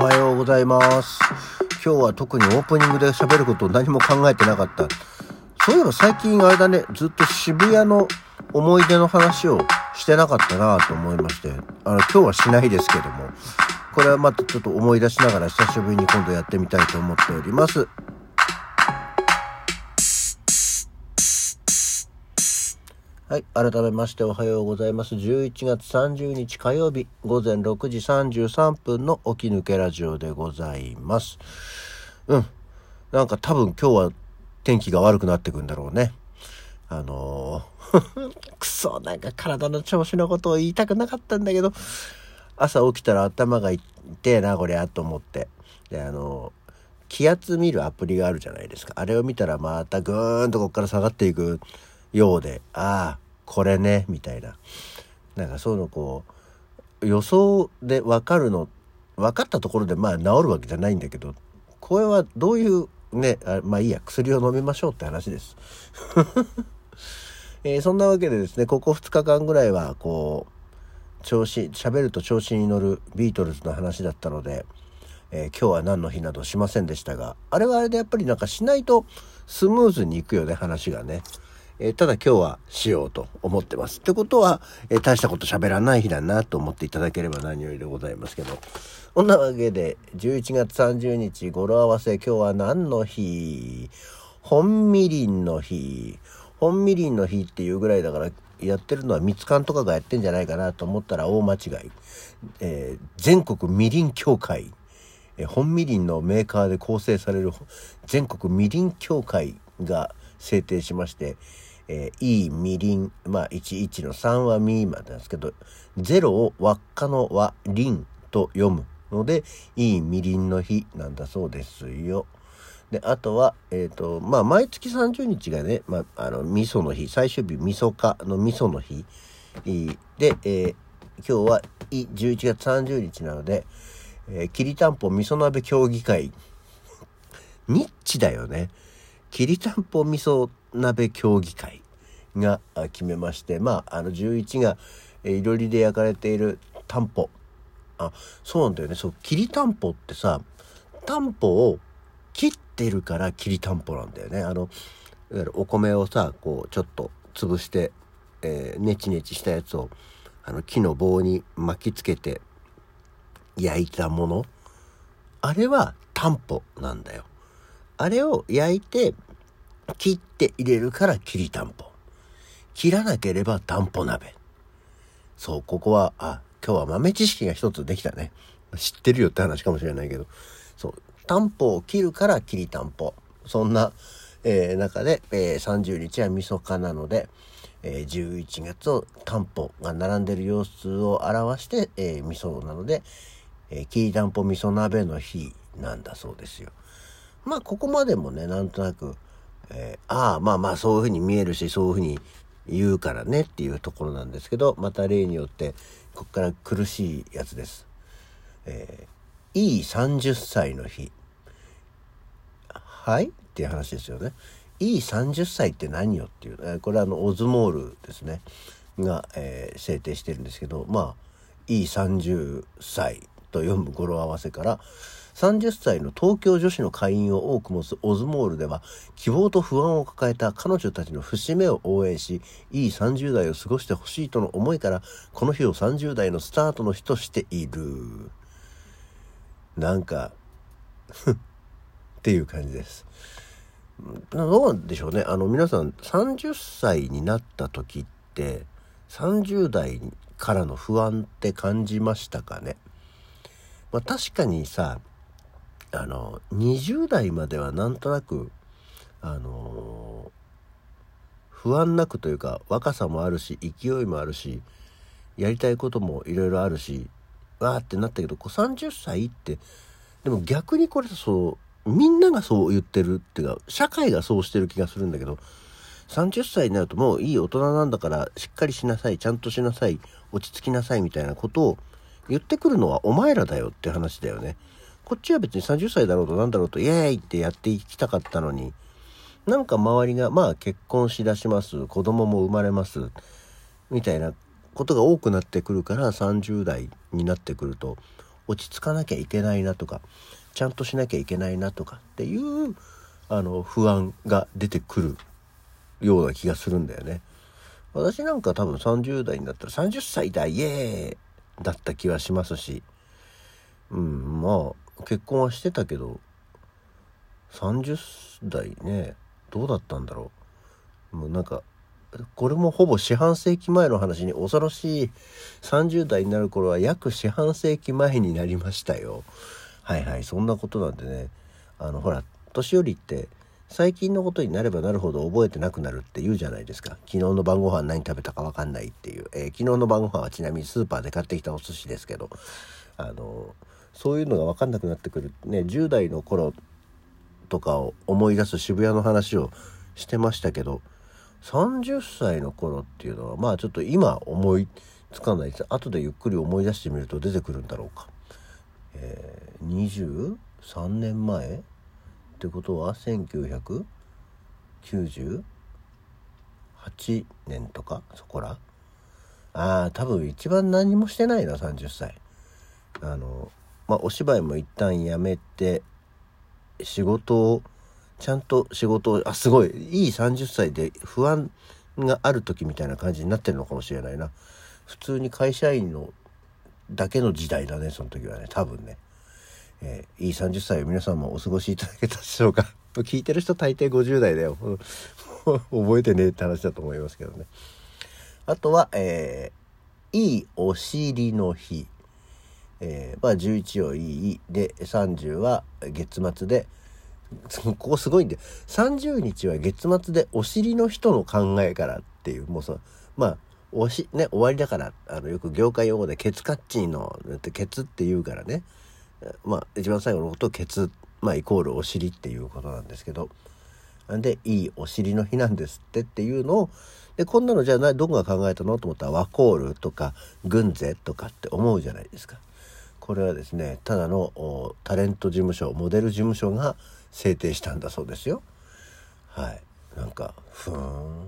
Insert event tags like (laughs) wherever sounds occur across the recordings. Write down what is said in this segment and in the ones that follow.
おはようございます。今日は特にオープニングで喋ることを何も考えてなかった。そういえば最近あれだね、ずっと渋谷の思い出の話をしてなかったなと思いまして、あの、今日はしないですけども、これはまたちょっと思い出しながら久しぶりに今度やってみたいと思っております。はい。改めましておはようございます。11月30日火曜日午前6時33分の起き抜けラジオでございます。うん。なんか多分今日は天気が悪くなってくんだろうね。あのー、くそ、なんか体の調子のことを言いたくなかったんだけど、朝起きたら頭が痛えな、こりゃ、と思って。で、あのー気圧見るアプリがあるじゃないですか。あれを見たらまたぐーんとこっから下がっていくようで、ああ、これね、みたいな。なんかそういうのこう、予想で分かるの、分かったところでまあ治るわけじゃないんだけど、これはどういうね、あまあいいや、薬を飲みましょうって話です。(laughs) えーそんなわけでですね、ここ2日間ぐらいはこう、調子、喋ると調子に乗るビートルズの話だったので、えー今日は何の日などしませんでしたが、あれはあれでやっぱりなんかしないとスムーズにいくよね、話がね。えーただ今日はしようと思ってます。ってことは、えー大したこと喋らない日だなと思っていただければ何よりでございますけど。そんなわけで、11月30日語呂合わせ今日は何の日？本みりんの日。本みりんの日っていうぐらいだから、やってるのは蜜柑とかがやってんじゃないかなと思ったら大間違い。えー全国みりん協会。本みりんのメーカーで構成される全国みりん協会が制定しまして、えーいいみりん、まあ、11の3はみまでなんですけど、0を輪っかの輪、りんと読むので、いいみりんの日なんだそうですよ。で、あとは、えっ、と、まあ、毎月30日がね、まあ、あの、味噌の日、最終日、味噌化の味噌の日。で、えー今日はい11月30日なので、えーきりたんぽ味噌鍋協議会。ニッチだよね。きりたんぽ味噌鍋協議会が決めまして、まあ、あの11が、えーいろりで焼かれているたんぽ。あ、そうなんだよね。そう、きりたんぽってさ、たんぽを切ってるからきりたんぽなんだよね。あの、いわゆるお米をさ、こう、ちょっと潰して、えーネチネチしたやつを、あの、木の棒に巻きつけて焼いたもの。あれはタンポなんだよ。あれを焼いて切って入れるからきりたんぽ。切らなければたんぽ鍋。そう、ここは、あ、今日は豆知識が一つできたね。知ってるよって話かもしれないけど。そう、タンポを切るからきりたんぽ。そんな、えー中で、えー30日は味噌化なので、えー11月をタンポが並んでる様子を表して、えー味噌なので、えーきりたんぽ味噌鍋の日なんだそうですよ。まあ、ここまでもね、なんとなく、えーああ、まあまあ、そういうふうに見えるし、そういうふうに言うからねっていうところなんですけど、また例によって、ここから苦しいやつです。えーいい30歳の日。はい？っていう話ですよね。いい30歳って何よっていう、えーこれはあのオズモールですねが、えー制定してるんですけどまあいい30歳と読む語呂合わせから30歳の東京女子の会員を多く持つオズモールでは希望と不安を抱えた彼女たちの節目を応援しいい30代を過ごしてほしいとの思いからこの日を30代のスタートの日としている。なんかっていう感じです。どうなんでしょうね。あの皆さん30歳になった時って30代からの不安って感じましたかね、まあ、確かにさあの20代まではなんとなくあの不安なくというか若さもあるし勢いもあるしやりたいこともいろいろあるしわーってなったけどこう30歳ってでも逆にこれそうみんながそう言ってるっていうか社会がそうしてる気がするんだけど30歳になるともういい大人なんだからしっかりしなさいちゃんとしなさい落ち着きなさいみたいなことを言ってくるのはお前らだよって話だよね。こっちは別に30歳だろうとなんだろうとイエーイってやっていきたかったのになんか周りがまあ結婚しだします子供も生まれますみたいなことが多くなってくるから30代になってくると落ち着かなきゃいけないなとかちゃんとしなきゃいけないなとかっていうあの不安が出てくるような気がするんだよね。私なんか多分30代になったら30歳だイエーイだった気はしますしうんまあ結婚はしてたけど30代ねどうだったんだろう。もうなんかこれもほぼ四半世紀前の話に恐ろしい30代になる頃は約四半世紀前になりましたよ。はいはいそんなことなんでね。あのほら年寄りって最近のことになればなるほど覚えてなくなるって言うじゃないですか。昨日の晩ご飯何食べたか分かんないっていう、えー、昨日の晩ご飯はちなみにスーパーで買ってきたお寿司ですけど。あのそういうのが分かんなくなってくる。ね10代の頃とかを思い出す渋谷の話をしてましたけど30歳の頃っていうのはまあちょっと今思いつかないです。後でゆっくり思い出してみると出てくるんだろうか。えー、23年前ってことは1998年とかそこら。ああ多分一番何もしてないな30歳。あのまあお芝居も一旦やめて仕事をちゃんと仕事をあすごいいい30歳で不安がある時みたいな感じになってるのかもしれないな。普通に会社員のだけの時代だねその時はね多分ね、えー、いい30歳を皆さんもお過ごしいただけたでしょうか。(laughs) 聞いてる人大抵50代だよ。(laughs) 覚えてねえって話だと思いますけどね。あとは、えー、いいお尻の日。えー、まあ11をいいで30は月末で (laughs) ここすごいんで30日は月末でお尻の人の考えからっていうもうさまあおしね終わりだからあのよく業界用語でケツカッチンのってケツって言うからねまあ一番最後のことケツまあイコールお尻っていうことなんですけどなんでいいお尻の日なんですってっていうのをでこんなのじゃあどこが考えたのと思ったらワコールとか軍勢とかって思うじゃないですか。これはですねただのタレント事務所モデル事務所が制定したんだそうですよ。はい。なんかふーんっ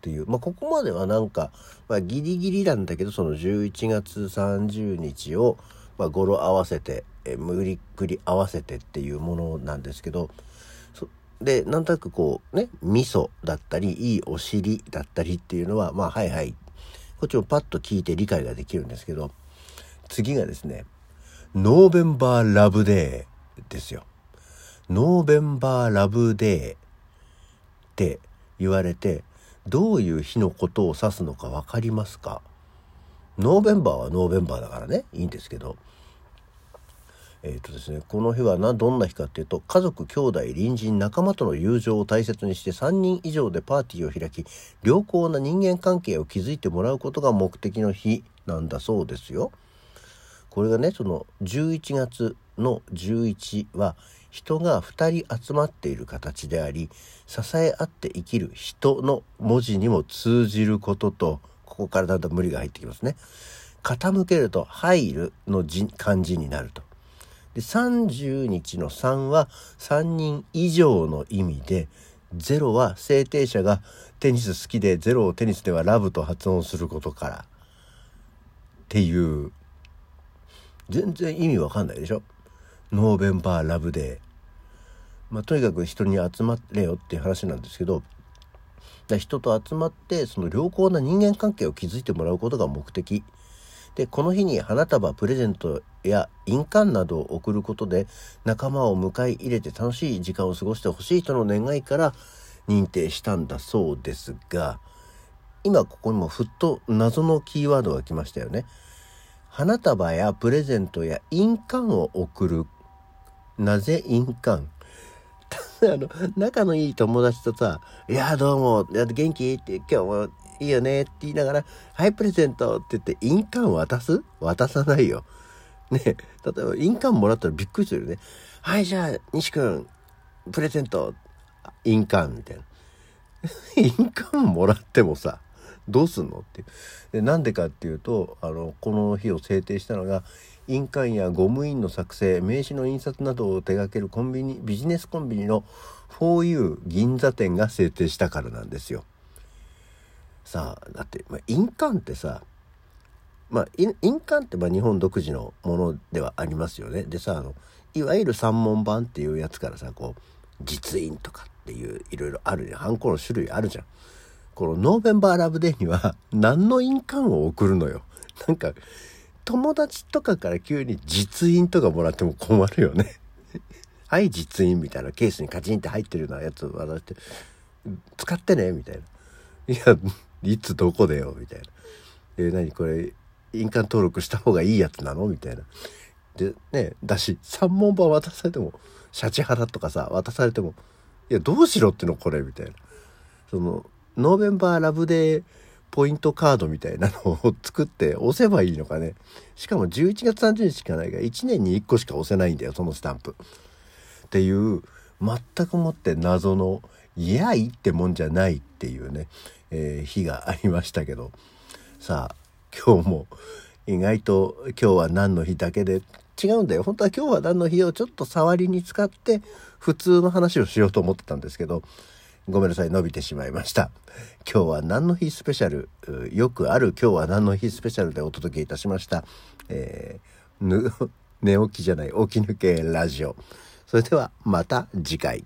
ていう。まあここまではなんか、まあ、ギリギリなんだけどその11月30日を、まあ、語呂合わせてえ無理くり合わせてっていうものなんですけどでなんとなくこうね味噌だったりいいお尻だったりっていうのはまあはいはい。こっちもパッと聞いて理解ができるんですけど次がですね、 November Love Dayですよ。 November Love Dayって言われて、どういう日のことを指すのか分かりますか？ November は November だからね、いいんですけど、えーとですね、この日はなどんな日かっていうと家族兄弟隣人仲間との友情を大切にして3人以上でパーティーを開き良好な人間関係を築いてもらうことが目的の日なんだそうですよ。これがねその11月の11は人が2人集まっている形であり支え合って生きる人の文字にも通じることとここからだんだん無理が入ってきますね。傾けると「入る」の漢字になると。で30日の3は3人以上の意味で0は制定者がテニス好きで0をテニスではラブと発音することからっていう全然意味わかんないでしょ？ノーベンバーラブデー。まあとにかく人に集まれよっていう話なんですけど人と集まってその良好な人間関係を築いてもらうことが目的。でこの日に花束プレゼントや印鑑などを送ることで仲間を迎え入れて楽しい時間を過ごしてほしいとの願いから認定したんだそうですが今ここにもふっと謎のキーワードが来ましたよね。花束やプレゼントや印鑑を送る。なぜ印鑑？あの、仲のいい友達とさ、いや、どうも、元気？って、今日もいいよねって言いながら、はい、プレゼントって言って、印鑑渡す？渡さないよ。ね例えば、印鑑もらったらびっくりするよね。はい、じゃあ、西くん、プレゼント、印鑑、みたいな。(laughs) 印鑑もらってもさ、どうすんの？って。でなんでかっていうとあのこの日を制定したのが印鑑やゴム印の作成名刺の印刷などを手掛けるコンビニビジネスコンビニの 4U 銀座店が制定したからなんですよ。さあだって、まあ、印鑑ってさまあ印鑑ってま日本独自のものではありますよね。でさあのいわゆる三文版っていうやつからさこう実印とかっていういろいろあるじゃん。ハンコの種類あるじゃん。このノーベンバーラブデーには何の印鑑を送るのよ。なんか友達とかから急に実印とかもらっても困るよね。(laughs) はい実印みたいなケースにカチンって入ってるようなやつを渡して使ってねみたいな。いやいつどこでよみたいな。え何これ印鑑登録した方がいいやつなの？みたいな。でねだし3問版渡されてもシャチハラとかさ渡されてもいやどうしろってのこれみたいな。そのノーベンバーラブデーポイントカードみたいなのを作って押せばいいのかね。しかも11月30日しかないから1年に1個しか押せないんだよそのスタンプ。っていう全くもって謎のいやいってもんじゃないっていうね、えー、日がありましたけど。さあ今日も意外と今日は何の日だけで違うんだよ。本当は今日は何の日をちょっと触りに使って普通の話をしようと思ってたんですけどごめんなさい伸びてしまいました。今日は何の日スペシャル？よくある今日は何の日スペシャルでお届けいたしました、えー、(laughs) 寝起きじゃない起き抜けラジオ。それではまた次回。